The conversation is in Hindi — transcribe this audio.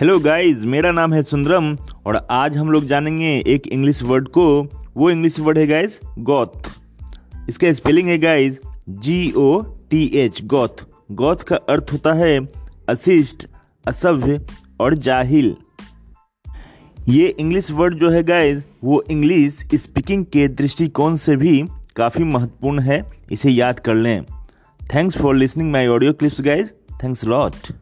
हेलो गाइस मेरा नाम है सुंदरम और आज हम लोग जानेंगे एक इंग्लिश वर्ड को। वो इंग्लिश वर्ड है गाइस गौथ इसका स्पेलिंग है guys G O T H goth goth का अर्थ होता है अशिष्ट, असभ्य और जाहिल। ये इंग्लिश वर्ड जो है गाइस वो इंग्लिश स्पीकिंग के दृष्टिकोण से भी काफ़ी महत्वपूर्ण है। इसे याद कर लें। Thanks for listening my audio clips guys thanks lot